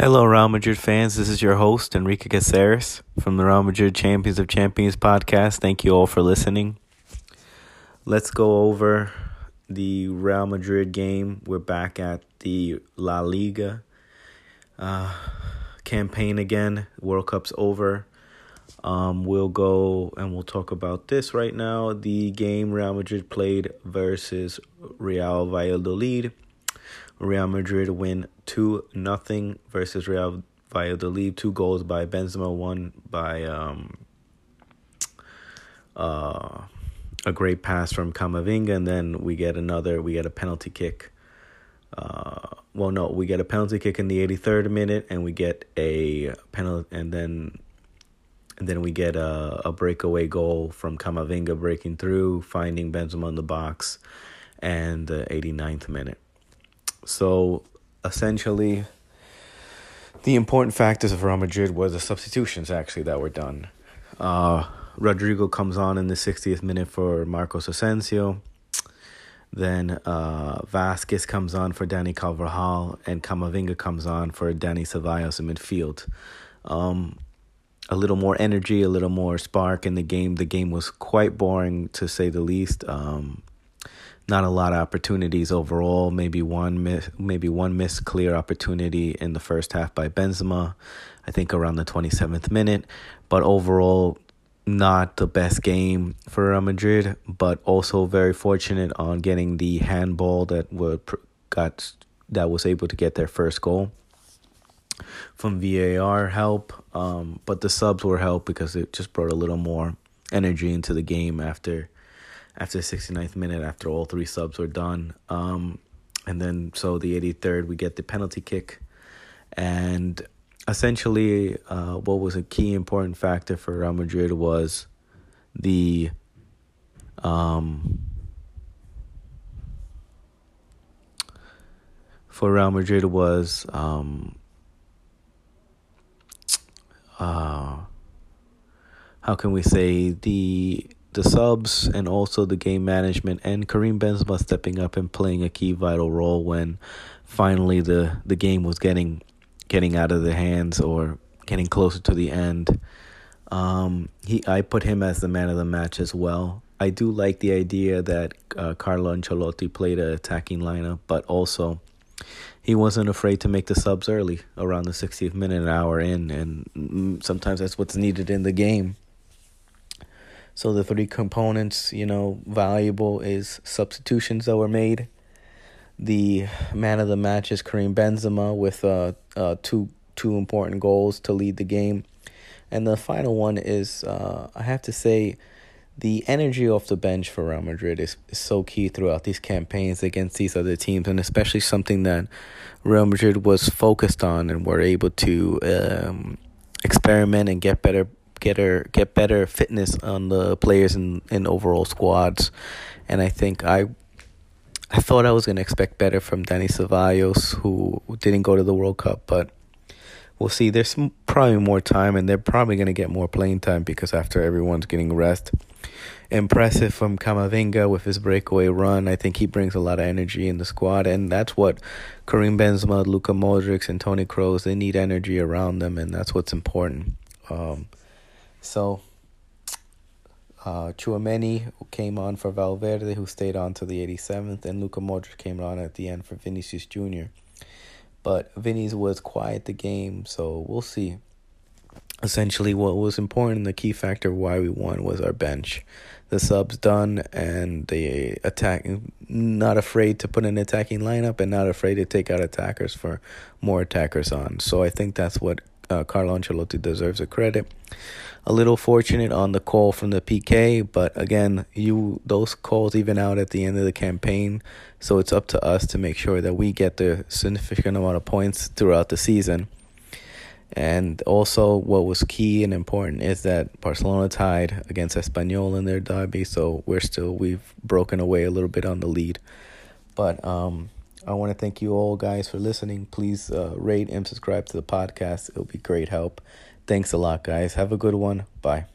Hello, Real Madrid fans. This is your host, Enrique Caceres from the Real Madrid Champions of Champions podcast. Thank you all for listening. Let's go over the Real Madrid game. We're back at the La Liga uh, campaign again. World Cup's over. Um, we'll go and we'll talk about this right now. The game Real Madrid played versus Real Valladolid. Real Madrid win 2 nothing versus Real Valladolid. Two goals by Benzema, one by um, uh, a great pass from Camavinga, and then we get another, we get a penalty kick. Uh, well, no, we get a penalty kick in the 83rd minute, and we get a penalty, and then and then we get a, a breakaway goal from Camavinga breaking through, finding Benzema in the box, and the 89th minute. So essentially, the important factors of Real Madrid were the substitutions actually that were done. Uh, Rodrygo comes on in the 60th minute for Marcos Asensio. Then uh, Vazquez comes on for Dani Carvajal, and Camavinga comes on for Dani Ceballos in midfield. Um, a little more energy, a little more spark in the game. The game was quite boring to say the least. Um, not a lot of opportunities overall. Maybe one miss, maybe one missed clear opportunity in the first half by Benzema. I think around the 27th minute, but overall not the best game for Real Madrid, but also very fortunate on getting the handball that were got that was able to get their first goal from VAR help. Um, but the subs were help because it just brought a little more energy into the game after after the 69th minute after all three subs were done. Um, and then so the 83rd we get the penalty kick and essentially uh, what was a key important factor for Real Madrid was the um, for Real Madrid was um, uh, how can we say the the subs and also the game management and Karim Benzema stepping up and playing a key vital role when finally the the game was getting getting out of the hands or getting closer to the end. Um, he I put him as the man of the match as well. I do like the idea that uh, Carlo Ancelotti played an attacking lineup, but also he wasn't afraid to make the subs early, around the 60th minute, an hour in, and mm, sometimes that's what's needed in the game. So the three components, you know, valuable is substitutions that were made. The man of the match is Karim Benzema with uh, uh two two important goals to lead the game. And the final one is uh, I have to say the energy off the bench for Real Madrid is, is so key throughout these campaigns against these other teams, and especially something that Real Madrid was focused on and were able to um, experiment and get better get her get better fitness on the players and in, overall squads and I think I I thought I was gonna expect better from Dani Ceballos who didn't go to the World Cup but we'll see there's probably more time and they're probably gonna get more playing time because after everyone's getting rest impressive from Camavinga with his breakaway run. I think he brings a lot of energy in the squad, and that's what Karim Benzema, Luka Modric, and Toni Kroos they need energy around them, and that's what's important. Um, so, uh, Tchouameni came on for Valverde, who stayed on to the 87th, and Luka Modric came on at the end for Vinicius Jr. But Vinny's was quiet the game, so we'll see. Essentially what was important the key factor why we won was our bench. The subs done and the attack not afraid to put an attacking lineup and not afraid to take out attackers for more attackers on. So i think that's what uh, Carlo Ancelotti deserves a credit. A little fortunate on the call from the PK, but again, you those calls even out at the end of the campaign, so it's up to us to make sure that we get the significant amount of points throughout the season. And also, what was key and important is that Barcelona tied against Espanyol in their derby, so we're still we've broken away a little bit on the lead. But um, I want to thank you all guys for listening. Please uh, rate and subscribe to the podcast; it'll be great help. Thanks a lot, guys. Have a good one. Bye.